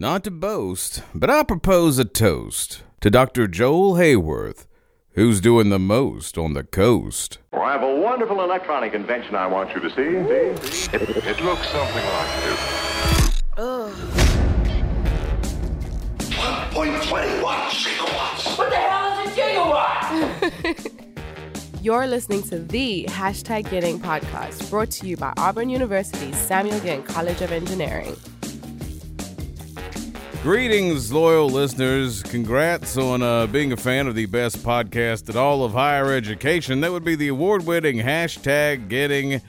Not to boast, but I propose a toast to Dr. Joel Hayworth, who's doing the most on the coast. Well, I have a wonderful electronic invention I want you to see. see? It, it looks something like this. 1.21 gigawatts. What the hell is a gigawatt? You're listening to the Hashtag Getting podcast, brought to you by Auburn University's Samuel Ginn College of Engineering. Greetings, loyal listeners. Congrats on uh, being a fan of the best podcast at all of higher education. That would be the award winning hashtag getting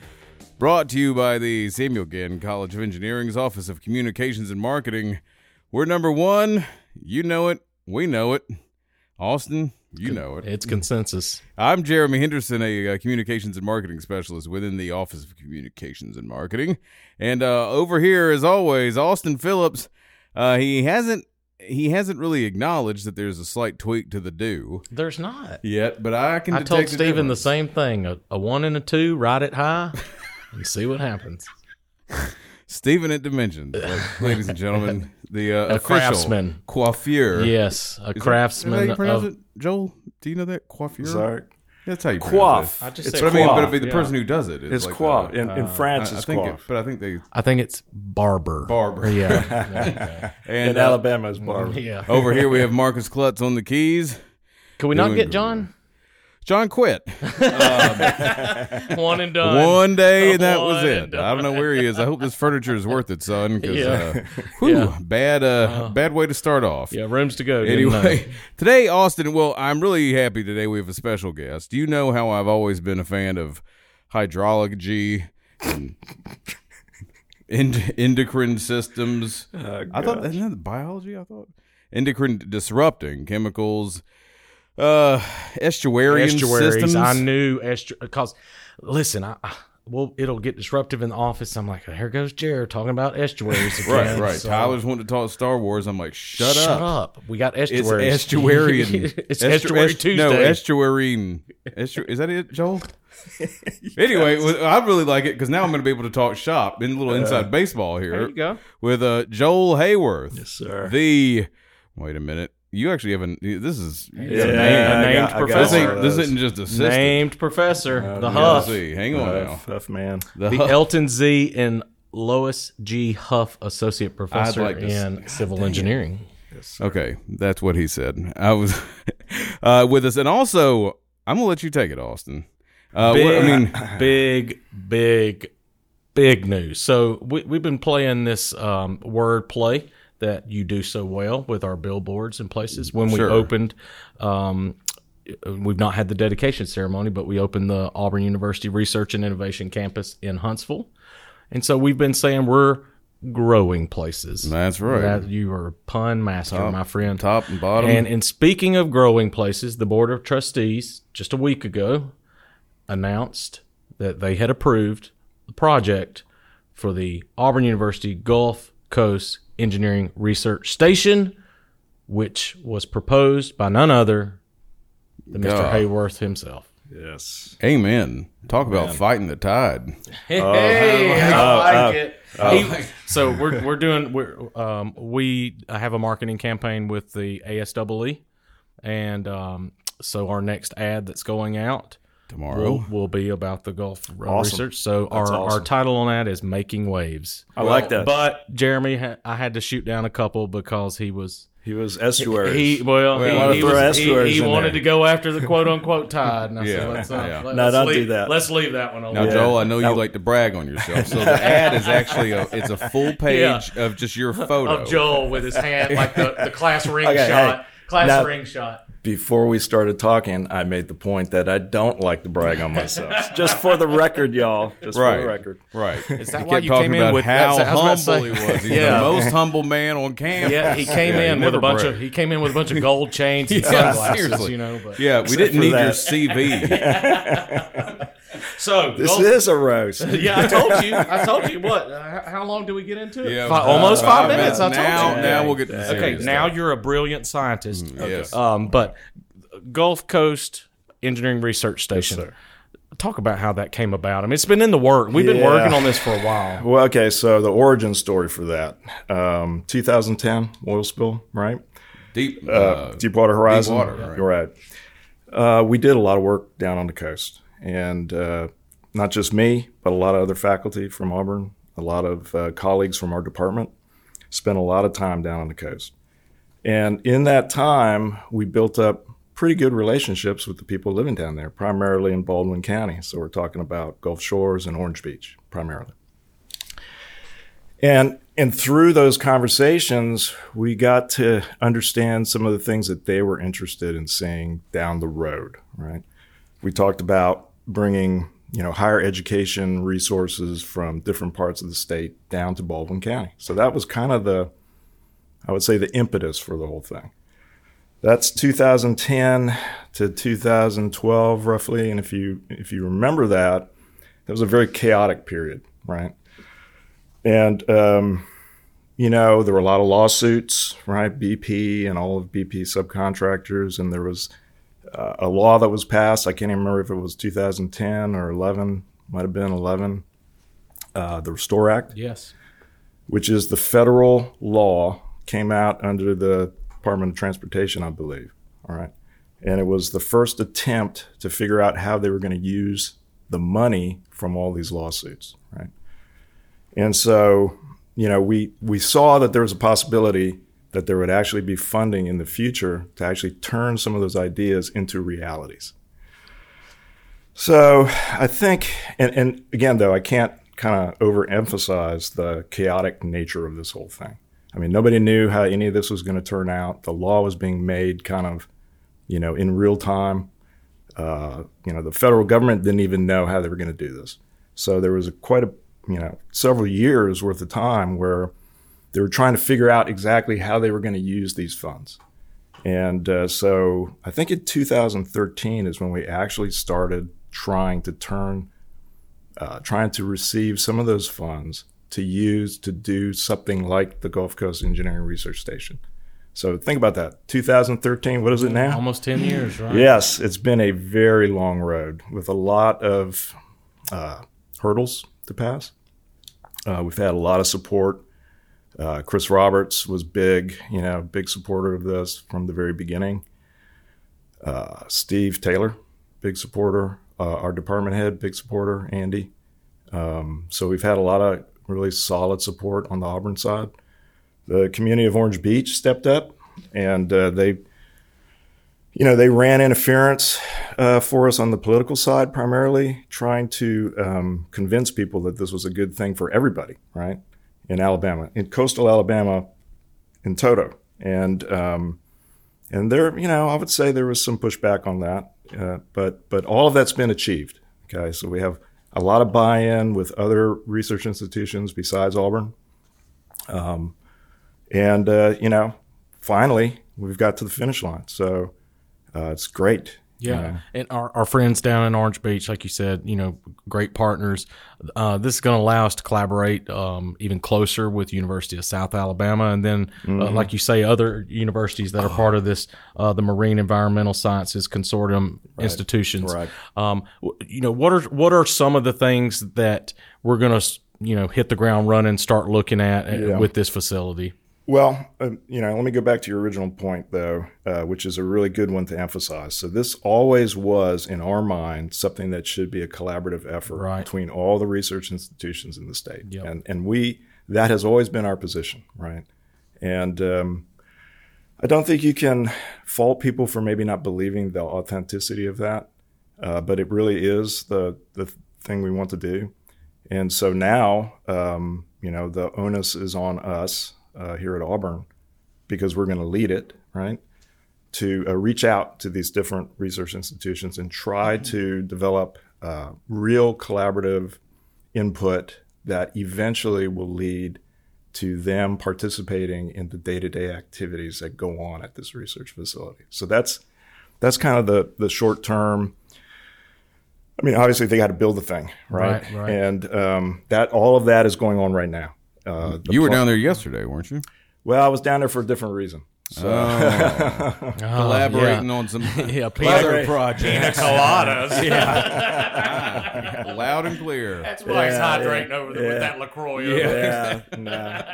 brought to you by the Samuel Ginn College of Engineering's Office of Communications and Marketing. We're number one. You know it. We know it. Austin, you know it. It's consensus. I'm Jeremy Henderson, a uh, communications and marketing specialist within the Office of Communications and Marketing. And uh, over here, as always, Austin Phillips. Uh, he hasn't he hasn't really acknowledged that there's a slight tweak to the do There's not. yet, but I can. I told detect a Steven the same thing. A, a one and a two, ride it high, and see what happens. Stephen at Dimensions, like, ladies and gentlemen, the uh, A official craftsman. coiffure. Yes, a Is that- is craftsman that how you pronounce of. it, Joel? Do you know that coiffure? Sorry. That's how you Quaff. pronounce I it. just It's said But I mean, but quaff, it'd be the yeah. person who does it. is It's like quaff. the- In, in I, France, I it's think, it, quaff. but I think they I think it's barber. barber. Yeah. And In uh, Alabama, it's barber. yeah. over here we have Marcus Klutz on the keys. Can we not doing get good. John? John quit One and done. one day, and that was it. I don't know where he is. I hope this furniture is worth it, son. Because Yeah. uh, whew, Yeah. bad, uh, bad way to start off. Yeah, rooms to go. Anyway, today, Austin. Well, I'm really happy today. We have a special guest. Do you know how I've always been a fan of hydrology and end- endocrine systems. Oh, I thought isn't that biology? I thought endocrine disrupting chemicals, uh, estuarian estuaries. systems. I knew estu because listen, I, I well, it'll get disruptive in the office. I'm like, here goes Jared talking about estuaries. Again. Right, right. So- Tyler's wanting to talk Star Wars. I'm like, shut, up Shut up. up. We got estuaries. It's estuaries. estuarian. it's Estu- estuary est- Tuesday. No, estuarine. Estu- is that it, Joel? anyway, well, I really like it because now I'm going to be able to talk shop in a little inside baseball here. there you go. With uh, Joel Hayworth. Yes, sir. The wait a minute. You actually have a. This is Yeah, a name- a I named got- This professor. one ain't. of This isn't just assistant. Named professor, the Let's Huff, see. Hang on now. Huff, Huff man. The, the Huff. Elton Z and Lois G. Huff Associate Professor like to s- in Civil Engineering. Okay, that's what he said. I was uh, with us, and also I'm gonna let you take it, Austin. Uh, what- I mean, big, big, big news. So we, we've been playing this um, word play that you do so well with our billboards and places. When we Sure. opened, um, we've not had the dedication ceremony, but we opened the Auburn University Research and Innovation Campus in Huntsville, and so we've been saying we're growing places. That's right. That you are a pun master, my friend. top and bottom. And and speaking of growing places, the board of trustees just a week ago announced that they had approved the project for the Auburn University Gulf Coast Engineering Research Station, which was proposed by none other than Mr. God. Hayworth himself. Yes. Amen. Talk about fighting the tide. Hey, I like it. Oh. He- so we're we're doing we're um we have a marketing campaign with the ASWE, and um so our next ad that's going out Tomorrow. will, will be about the Gulf Awesome. research. So our That's our awesome. title on that is making waves. I like that. But Jeremy, ha- I had to shoot down a couple because he was. he was estuaries. He well, Well, he, he, throw was, he, estuaries he in wanted there. to go after the quote unquote tide, and I Yeah, said, let's, uh, yeah. let, No, us don't do that. Let's leave that one alone. Now, Yeah. Joel, I know you Now- like to brag on yourself. So the ad is actually a it's a full page of just your photo. of Joel with his hand like the, the class ring Okay, shot. hey, class now- ring shot. Before we started talking, I made the point that I don't like to brag on myself. Just for the record, y'all. Just for the record. Right. Is that he why kept you talking came in with- how that's- I was about humble to he was? He's Yeah. the most humble man on campus. Yeah, he came Yeah, he in with a bunch bragged. of he came in with a bunch of gold chains and Yeah, sunglasses. seriously. You know, but Yeah, we Except didn't for need your so This Gulf- is a roast. yeah, I told you. I told you what? Uh, how long do we get into it? Yeah, Fi- uh, almost five, minutes. I told now, you. now we'll get to Okay, now stuff. you're a brilliant scientist. Mm, yes. Um, but Gulf Coast Engineering Research Station. sir. talk about how that came about. I mean, it's been in the work. We've been working on this for a while. Well, okay, so the origin story for that, um, 2010 oil spill, right? Deep. Uh, Uh, Deepwater Horizon. Deepwater, right. You're right. Uh, we did a lot of work down on the coast, and uh, not just me, but a lot of other faculty from Auburn, a lot of uh, colleagues from our department spent a lot of time down on the coast. And in that time, we built up pretty good relationships with the people living down there, primarily in Baldwin County. So we're talking about Gulf Shores and Orange Beach, primarily. And and through those conversations, we got to understand some of the things that they were interested in seeing down the road, right? We talked about bringing, you know, higher education resources from different parts of the state down to Baldwin County. So that was kind of the I would say the impetus for the whole thing. That's 2010 to 2012 roughly, and if you if you remember that, it was a very chaotic period, right? And, um, you know, there were a lot of lawsuits, right? BP and all of BP subcontractors. And there was uh, a law that was passed. I can't even remember if it was 2010 or 11, might have been 11, uh, the Restore Act, Yes. which is the federal law, came out under the Department of Transportation, I believe. All right. And it was the first attempt to figure out how they were going to use the money from all these lawsuits, right? And so, you know, we, we saw that there was a possibility that there would actually be funding in the future to actually turn some of those ideas into realities. So I think, and, and again, though, I can't kind of overemphasize the chaotic nature of this whole thing. I mean, nobody knew how any of this was going to turn out. The law was being made kind of, you know, in real time. Uh, you know, the federal government didn't even know how they were going to do this. So there was a, quite a, you know, several years worth of time where they were trying to figure out exactly how they were going to use these funds. And uh, so I think in 2013 is when we actually started trying to turn, uh, trying to receive some of those funds to use to do something like the Gulf Coast Engineering Research Station. So think about that. 2013, what is it now? Almost 10 years, right? Yes, it's been a very long road with a lot of uh, hurdles to pass. Uh, we've had a lot of support. Uh, Chris Roberts was big, you know, big supporter of this from the very beginning. Uh, Steve Taylor, big supporter. Uh, our department head, big supporter. Andy. Um, so we've had a lot of really solid support on the Auburn side. The community of Orange Beach stepped up, and uh, they you know, they ran interference uh, for us on the political side, primarily trying to um, convince people that this was a good thing for everybody, right? In Alabama, in coastal Alabama, in toto, and um, and there, you know, I would say there was some pushback on that, uh, but but all of that's been achieved. Okay, so we have a lot of buy-in with other research institutions besides Auburn, um, and uh, you know, finally we've got to the finish line. So uh, it's great. Yeah. know. And our, our friends down in Orange Beach, like you said, you know, great partners. Uh, this is going to allow us to collaborate um, even closer with University of South Alabama. And then, uh, like you say, other universities that are part of this, uh, the Marine Environmental Sciences Consortium institutions. Right. Um, you know, what are, what are some of the things that we're going to, you know, hit the ground running, start looking at uh, Yeah. with this facility? Well, uh, you know, let me go back to your original point, though, uh, which is a really good one to emphasize. So, this always was, in our mind, something that should be a collaborative effort Right. between all the research institutions in the state, Yep. and and we that has always been our position, right? And um, I don't think you can fault people for maybe not believing the authenticity of that, uh, but it really is the the thing we want to do. And so now, um, you know, the onus is on us uh, here at Auburn because we're going to lead it, right? To uh, reach out to these different research institutions and try to develop uh, real collaborative input that eventually will lead to them participating in the day-to-day activities that go on at this research facility. So that's that's kind of the the short term. I mean, obviously they got to build the thing, right? Right, right. And um, that all of that is going on right now. Uh, You were pl- down there yesterday, weren't you? Well, I was down there for a different reason. So, Oh, Collaborating yeah. on some Yeah, other pina- projects. coladas. Yeah, Loud and clear. that's why he's hydrating yeah, over there yeah. with that Lacroix. yeah, no,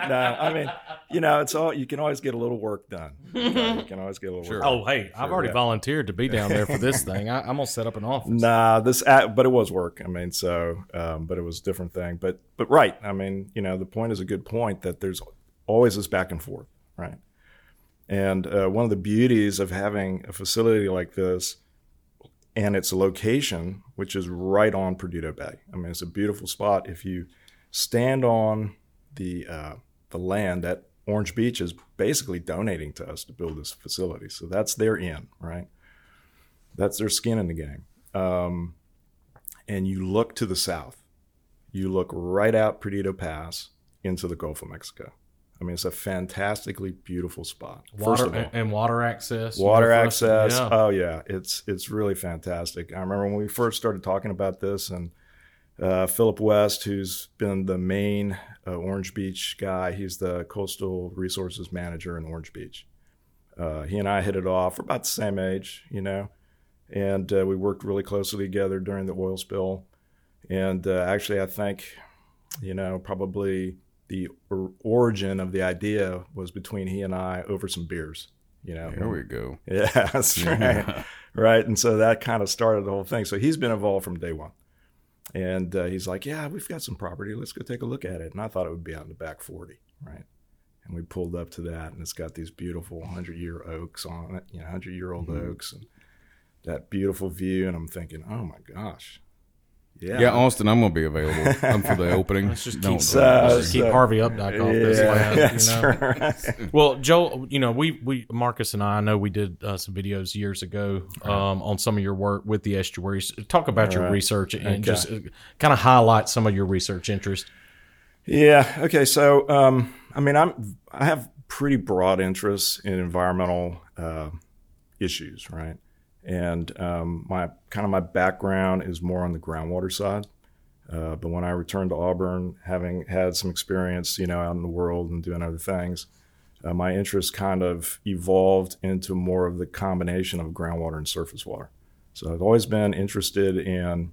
no. I mean, you know, it's all you can always get a little work done. Okay? You can always get a little Sure. work. Oh, hey, I've already yeah. volunteered to be down there for this thing. I, I'm gonna set up an office. Nah, this, a- but it was work. I mean, so, um, but it was a different thing. But, but right. I mean, you know, the point is a good point that there's always this back and forth, right? And uh, one of the beauties of having a facility like this and its location, which is right on Perdido Bay. I mean, it's a beautiful spot. If you stand on the uh, the land that Orange Beach is basically donating to us to build this facility, so that's their in, right? That's their skin in the game. Um, and you look to the south, you look right out Perdido Pass into the Gulf of Mexico. I mean, it's a fantastically beautiful spot. First Water of all, and water access. water access. Yeah. Oh yeah, it's it's really fantastic. I remember when we first started talking about this, and uh, Philip West, who's been the main uh, Orange Beach guy, he's the coastal resources manager in Orange Beach. Uh, he and I hit it off. We're about the same age, you know, and uh, we worked really closely together during the oil spill. And uh, actually, I think, you know, probably the or- origin of the idea was between he and I over some beers. You know, Here we go. yeah, that's right. right. And so that kind of started the whole thing. So he's been involved from day one. And uh, he's like, Yeah, we've got some property. Let's go take a look at it. And I thought it would be out in the back 40. Right. And we pulled up to that, and it's got these beautiful 100 year oaks on it, you know, 100 year old oaks, and that beautiful view. And I'm thinking, Oh my gosh. Yeah. Yeah, Austin, I'm gonna be available. I'm for the opening. Let's just keep, So- let's just keep so- Harvey Updike off this Yeah, land. that's you know? right. Well, Joe, you know, we we Marcus and I, I know we did uh, some videos years ago um, on some of your work with the estuaries. Talk about your Right. research and Okay. just uh, kind of highlight some of your research interest. Yeah. Okay. So, um, I mean, I'm I have pretty broad interests in environmental uh, issues, right? And um, my kind of my background is more on the groundwater side. Uh, but when I returned to Auburn, having had some experience, you know, out in the world and doing other things, uh, my interest kind of evolved into more of the combination of groundwater and surface water. So I've always been interested in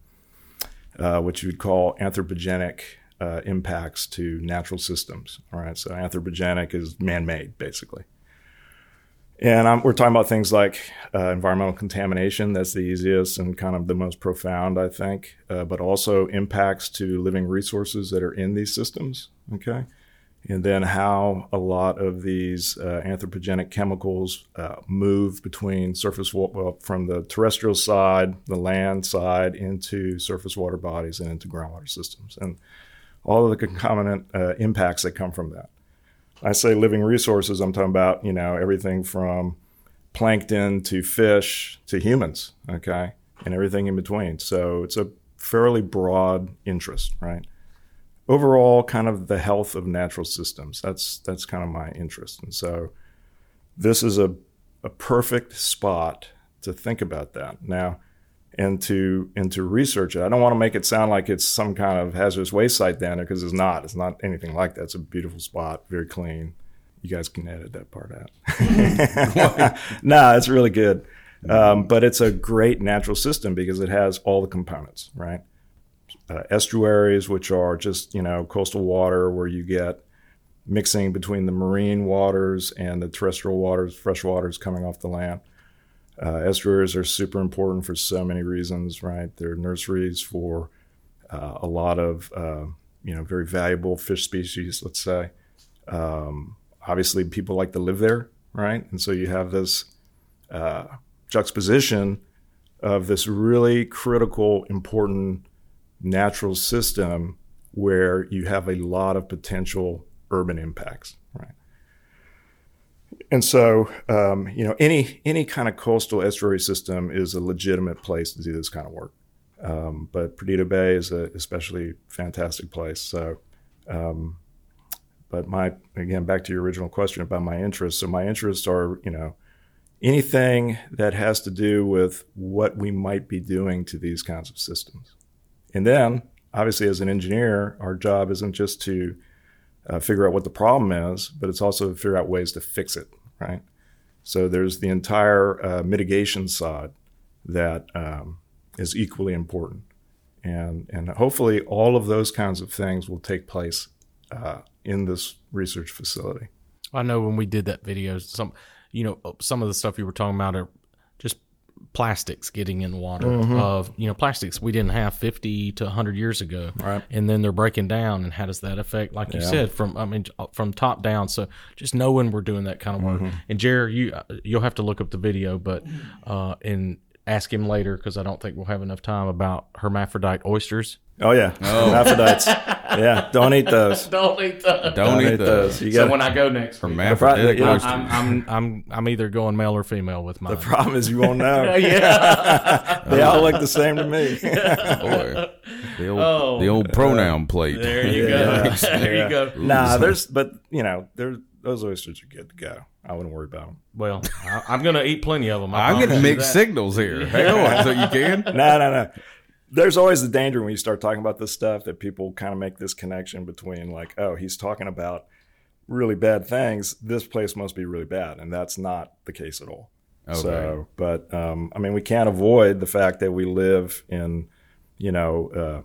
uh, what you would call anthropogenic uh, impacts to natural systems. All right, so anthropogenic is man-made, basically. And I'm, we're talking about things like uh, environmental contamination. That's the easiest and kind of the most profound, I think. Uh, but also impacts to living resources that are in these systems. Okay, and then how a lot of these uh, anthropogenic chemicals uh, move between surface water well, from the terrestrial side, the land side, into surface water bodies and into groundwater systems, and all of the concomitant uh, impacts that come from that. I say living resources, I'm talking about, you know, everything from plankton to fish to humans, okay, and everything in between. So it's a fairly broad interest, right? Overall, kind of the health of natural systems. That's that's kind of my interest. And so this is a, a perfect spot to think about that. Now, and to and to research it. I don't want to make it sound like it's some kind of hazardous waste site down there because it's not. It's not anything like that. It's a beautiful spot, very clean. You guys can edit that part out. no, it's really good. Um, but it's a great natural system because it has all the components, right? Uh, estuaries, which are just you know coastal water where you get mixing between the marine waters and the terrestrial waters, fresh waters coming off the land. Uh, estuaries are super important for so many reasons, right? They're nurseries for uh, a lot of, uh, you know, very valuable fish species, let's say. Um, obviously, people like to live there, right? And so you have this uh, juxtaposition of this really critical, important natural system where you have a lot of potential urban impacts, right? And so, um, you know, any any kind of coastal estuary system is a legitimate place to do this kind of work. Um, but Perdido Bay is a especially fantastic place. So, um, but my again back to your original question about my interests. So my interests are, you know, anything that has to do with what we might be doing to these kinds of systems. And then, obviously, as an engineer, our job isn't just to uh, figure out what the problem is, but it's also figure out ways to fix it, right? So there's the entire uh, mitigation side that um, is equally important, and and hopefully all of those kinds of things will take place uh, in this research facility. I know when we did that video, some you know some of the stuff you were talking about are plastics getting in water of you know plastics we didn't have 50 to 100 years ago. Right. and then they're breaking down and how does that affect like you Yeah. said from i mean from top down. So just knowing we're doing that kind of work. And jared you uh, you'll have to look up the video but uh and ask him later because i don't think we'll have enough time about hermaphrodite oysters Oh yeah, oh. hermaphrodites. yeah, don't eat those. don't eat those Don't, eat those. You so got when i go next week, Hermaphroditic Yeah. I'm, I'm i'm i'm either going male or female with mine the problem is you won't know. yeah they all look the same to me. Boy, the old, Oh. the old pronoun plate. there you go Yeah. there you go nah, there's but you know, there those oysters are good to go. I wouldn't worry about them. Well, I, I'm going to eat plenty of them. I I'm promise getting you mixed signals here. Hang on, so you can. No, no, no. There's always the danger when you start talking about this stuff that people kind of make this connection between like, oh, he's talking about really bad things. This place must be really bad, and that's not the case at all. Okay. So, but um, I mean, we can't avoid the fact that we live in, you know, uh,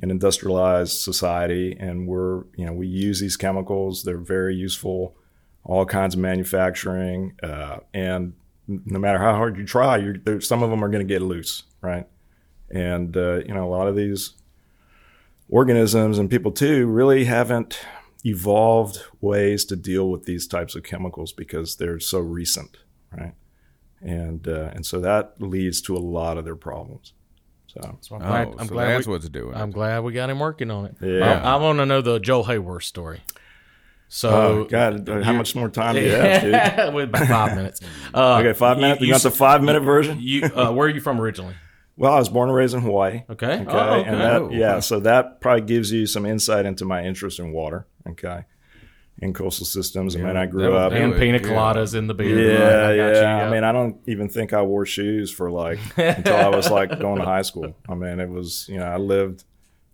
an industrialized society, and we're, you know, we use these chemicals. They're very useful, all kinds of manufacturing, uh, and no matter how hard you try, you're, there, some of them are going to get loose, right? And uh, you know, a lot of these organisms and people too really haven't evolved ways to deal with these types of chemicals because they're so recent, right? And uh, and so that leads to a lot of their problems. So So I'm glad, Oh, I'm so glad that's we, what's doing. I'm glad we got him working on it. Yeah. I, want to know the Joel Hayworth story. So, Oh God! How much more time do you have, dude? with about five minutes. Uh, Okay, five minutes. You, got the five minute version. You, uh, where are you from originally? Well, I was born and raised in Hawaii. Okay. Okay, Oh, okay. and that Oh, yeah, so that probably gives you some insight into my interest in water. Okay, in coastal systems. I mean, I grew up. do and it, pina yeah. coladas in the beer. Yeah, Right, I yeah. you, I mean, I don't even think I wore shoes for like until I was like going to high school. I mean, it was you know I lived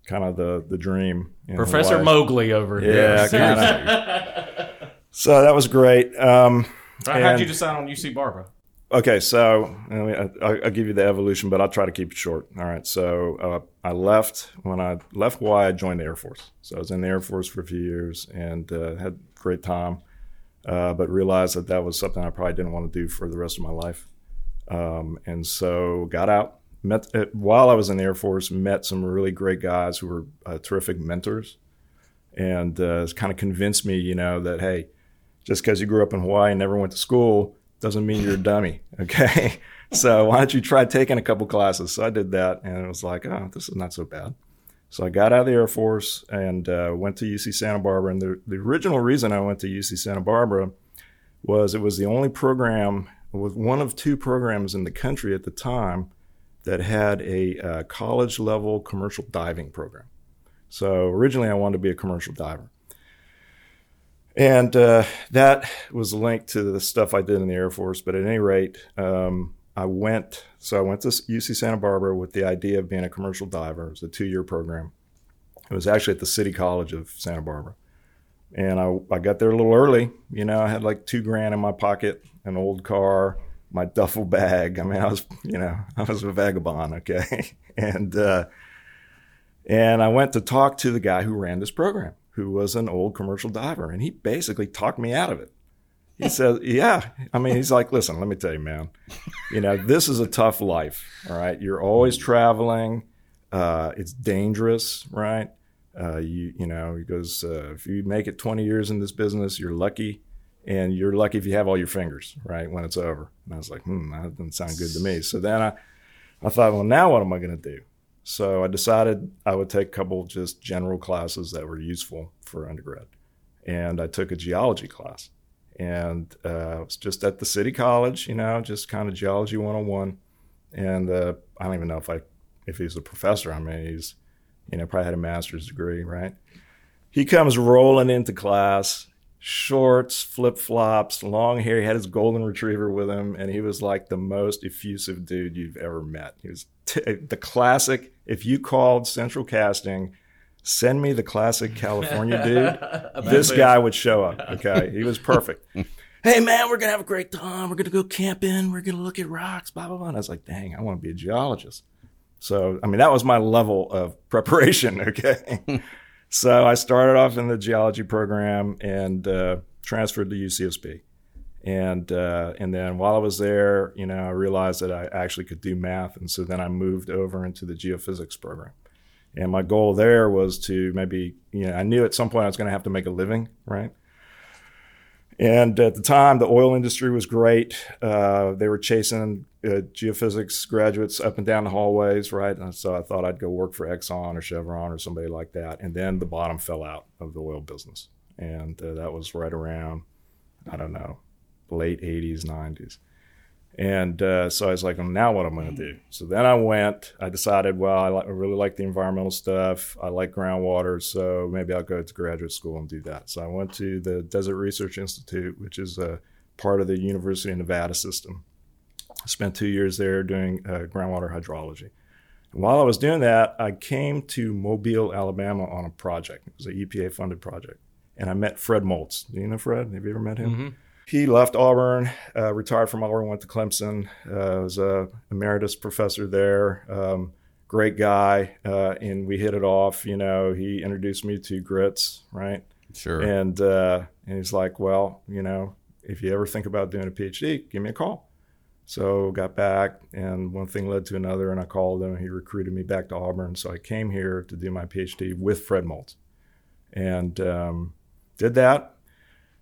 kind of the the dream. in Professor Hawaii. Mowgli over here. Yeah, kind of. So that was great. Um, How'd and- you decide on UC Barbara? Okay, so I mean, I, I'll give you the evolution, but I'll try to keep it short. All right, so uh, I left when I left Hawaii. I joined the Air Force. So I was in the Air Force for a few years and uh, had a great time, uh, but realized that that was something I probably didn't want to do for the rest of my life. Um, and so got out. Met uh, while I was in the Air Force, met some really great guys who were uh, terrific mentors, and uh, kind of convinced me, you know, that hey, just because you grew up in Hawaii and never went to school doesn't mean you're a dummy. Okay. So why don't you try taking a couple classes? So I did that and it was like, oh, this is not so bad. So I got out of the Air Force and uh, went to UC Santa Barbara. And the, the original reason I went to UC Santa Barbara was it was the only program, was one of two programs in the country at the time that had a uh, college level commercial diving program. So originally I wanted to be a commercial diver. And uh, that was linked to the stuff I did in the Air Force. But at any rate, um, I went. So I went to UC Santa Barbara with the idea of being a commercial diver. It was a two-year program. It was actually at the City College of Santa Barbara. And I, I got there a little early. You know, I had like two grand in my pocket, an old car, my duffel bag. I mean, I was, you know, I was a vagabond. Okay, and uh, and I went to talk to the guy who ran this program, who was an old commercial diver, and he basically talked me out of it. He said, "Yeah, I mean, he's like, listen, let me tell you, man, you know, this is a tough life. All right, you're always traveling. Uh, it's dangerous, right? Uh, you, you know, he goes, uh, if you make it 20 years in this business, you're lucky, and you're lucky if you have all your fingers, right, when it's over." And I was like, "Hmm, that doesn't sound good to me." So then I, I thought, well, now what am I going to do? So I decided I would take a couple just general classes that were useful for undergrad. And I took a geology class. And uh, was just at the city college, you know, just kind of geology 101. And uh, I don't even know if I if he's a professor. I mean, he's, you know, probably had a master's degree, right? He comes rolling into class, shorts, flip flops, long hair. He had his golden retriever with him, and he was like the most effusive dude you've ever met. He was t- the classic. If you called Central Casting, send me the classic California dude. this guy would show up. Okay, he was perfect. hey man, we're gonna have a great time. We're gonna go camping. We're gonna look at rocks. Blah blah blah. And I was like, dang, I want to be a geologist. So I mean, that was my level of preparation. Okay. so I started off in the geology program and uh, transferred to UCSB. And uh, and then while I was there, you know, I realized that I actually could do math, and so then I moved over into the geophysics program. And my goal there was to maybe, you know, I knew at some point I was going to have to make a living, right? And at the time, the oil industry was great. Uh, they were chasing uh, geophysics graduates up and down the hallways, right? And so I thought I'd go work for Exxon or Chevron or somebody like that. And then the bottom fell out of the oil business. And uh, that was right around, I don't know, late 80s, 90s. And uh, so I was like, well, now what am I going to do? So then I went, I decided, well, I, li- I really like the environmental stuff. I like groundwater. So maybe I'll go to graduate school and do that. So I went to the Desert Research Institute, which is a part of the University of Nevada system. I spent two years there doing uh, groundwater hydrology. And while I was doing that, I came to Mobile, Alabama on a project. It was an EPA funded project. And I met Fred Molz. Do you know Fred? Have you ever met him? He left Auburn, uh, retired from Auburn, went to Clemson, uh, was a emeritus professor there. Um, great guy, uh, and we hit it off. You know, he introduced me to grits, right? Sure. And uh, and he's like, well, you know, if you ever think about doing a PhD, give me a call. So got back, and one thing led to another, and I called him. He recruited me back to Auburn, so I came here to do my PhD with Fred Molz, and um, did that.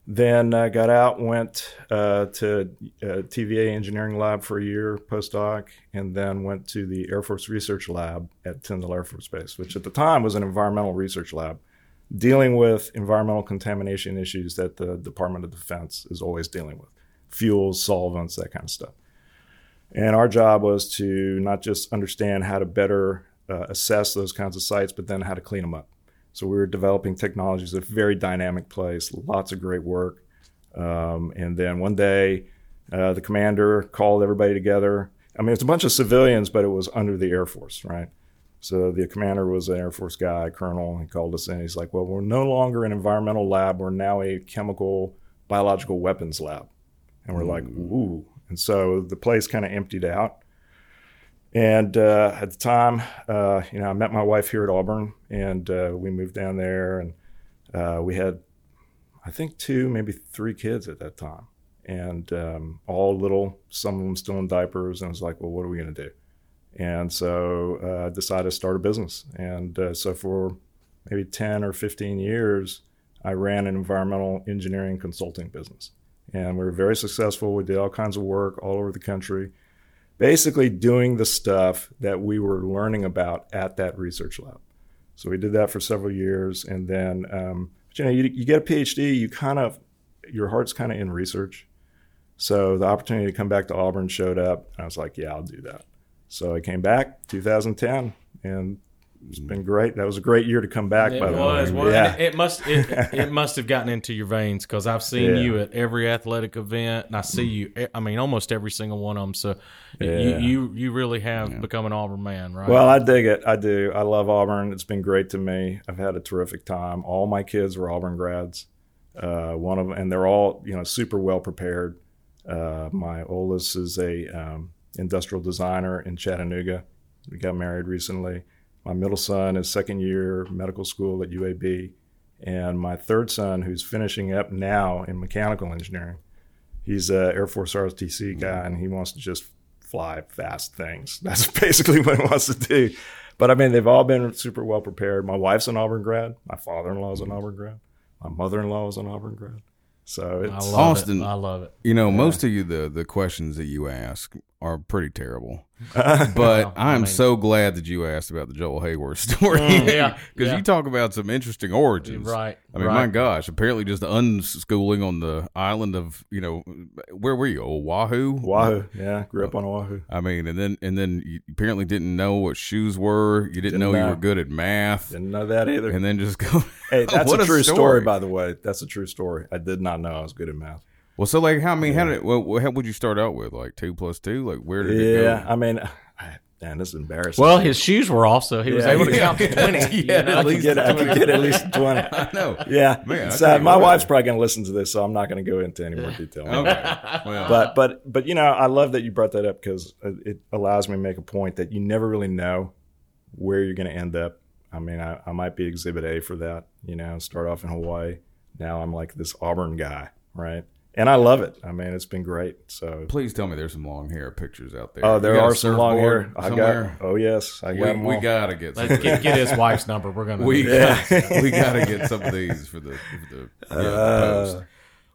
Then I got out, went uh, to uh, TVA Engineering Lab for a year postdoc, and then went to the Air Force Research Lab at Tyndall Air Force Base, which at the time was an environmental research lab dealing with environmental contamination issues that the Department of Defense is always dealing with fuels, solvents, that kind of stuff. And our job was to not just understand how to better uh, assess those kinds of sites, but then how to clean them up. So we were developing technologies, a very dynamic place, lots of great work. Um, and then one day, uh, the commander called everybody together. I mean, it's a bunch of civilians, but it was under the Air Force, right? So the commander was an Air Force guy, colonel. He called us in. He's like, "Well, we're no longer an environmental lab. We're now a chemical, biological weapons lab." And we're like, "Ooh!" And so the place kind of emptied out. And uh, at the time, uh, you know, I met my wife here at Auburn, and uh, we moved down there, and uh, we had, I think, two, maybe three kids at that time, and um, all little. Some of them still in diapers, and I was like, "Well, what are we going to do?" And so uh, I decided to start a business, and uh, so for maybe ten or fifteen years, I ran an environmental engineering consulting business, and we were very successful. We did all kinds of work all over the country basically doing the stuff that we were learning about at that research lab. So we did that for several years, and then um, you know you, you get a PhD, you kind of your heart's kind of in research. So the opportunity to come back to Auburn showed up, and I was like, yeah, I'll do that. So I came back 2010, and it's been great. That was a great year to come back. It by the was. way, Well, yeah. it, it must. It, it must have gotten into your veins because I've seen Yeah. you at every athletic event, and I see you. e, I mean, almost every single one of them. So, Yeah. you, you you really have become an Auburn man, right? Well, I dig it. I do. I love Auburn. It's been great to me. I've had a terrific time. All my kids were Auburn grads. Uh, one of them, and they're all you know super well prepared. Uh, my oldest is a um, industrial designer in Chattanooga. We got married recently. My middle son is second year medical school at UAB, and my third son, who's finishing up now in mechanical engineering, he's a Air Force ROTC mm-hmm. guy, and he wants to just fly fast things. That's basically what he wants to do. But I mean, they've all been super well prepared. My wife's an Auburn grad. My father-in-law is an mm-hmm. Auburn grad. My mother-in-law is an Auburn grad. So I it's love Austin. it. I love it. You know, most of you the the questions that you ask are pretty terrible. But I I'm mean- so glad that you asked about the Joel Hayward story. Mm, yeah, Because yeah. you talk about some interesting origins. Right, I mean, right. my gosh, apparently just unschooling on the island of, you know, where were you? Oahu? Oahu, Yeah, grew up on Oahu. I mean, and then and then you apparently didn't know what shoes were. You didn't, Didn't know, you were good at math. Didn't know that either. And then just go. hey, that's What a true story. story. by the way. That's a true story. I did not know I was good at math. Well, so like, how I mean, how did well, how would you start out with like two plus two? Like, where did it go? Yeah. I mean, I, man, this is embarrassing. Well, his shoes were off, so he was Yeah, able to yeah. count to twenty. you Yeah, know? at I could least get, I could get at least twenty. I know. Yeah, Man, So tell my wife's probably going to listen to this, so I'm not going to go into any more detail. Okay. Well, But but but you know, I love that you brought that up because it allows me to make a point that you never really know where you're going to end up. I mean, I, I might be Exhibit A for that. You know, start off in Hawaii. Now I'm like this Auburn guy, right? And I love it. I mean, it's been great. So please tell me there's some long hair pictures out there. oh, You there are some long hair. I somewhere? got. Oh yes, I got We, them we gotta get some. Let's get, get his wife's number. We're gonna. we Yeah. gotta, we gotta get some of these for the, for the, yeah, the post.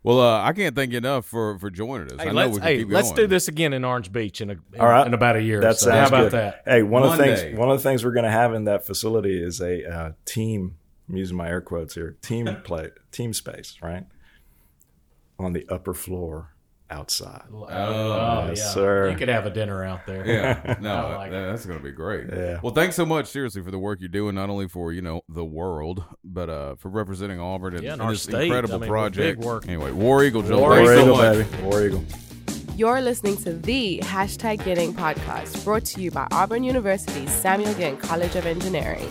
Well, uh, I can't thank you enough for for joining us. Hey, I know let's, we can hey, keep let's do this again in Orange Beach in, a, in, All right. in about a year. That so. sounds How about good. that? Hey, one of the things one of the things we're going to have in that facility is a uh, team. I'm using my air quotes here. Team play, team space, right on the upper floor outside. Oh, Yes, yeah. sir. You could have a dinner out there. Yeah, no, like that- that's gonna be great. Yeah. Well, thanks so much, seriously, for the work you're doing, not only for you know the world, but uh, for representing Auburn and, Yeah, and and our this state. incredible I mean, project. big work. Anyway, War Eagle, Joe. War thanks War so Eagle, much. baby. War Eagle. You're listening to the Hashtag Getting podcast brought to you by Auburn University's Samuel Ginn College of Engineering.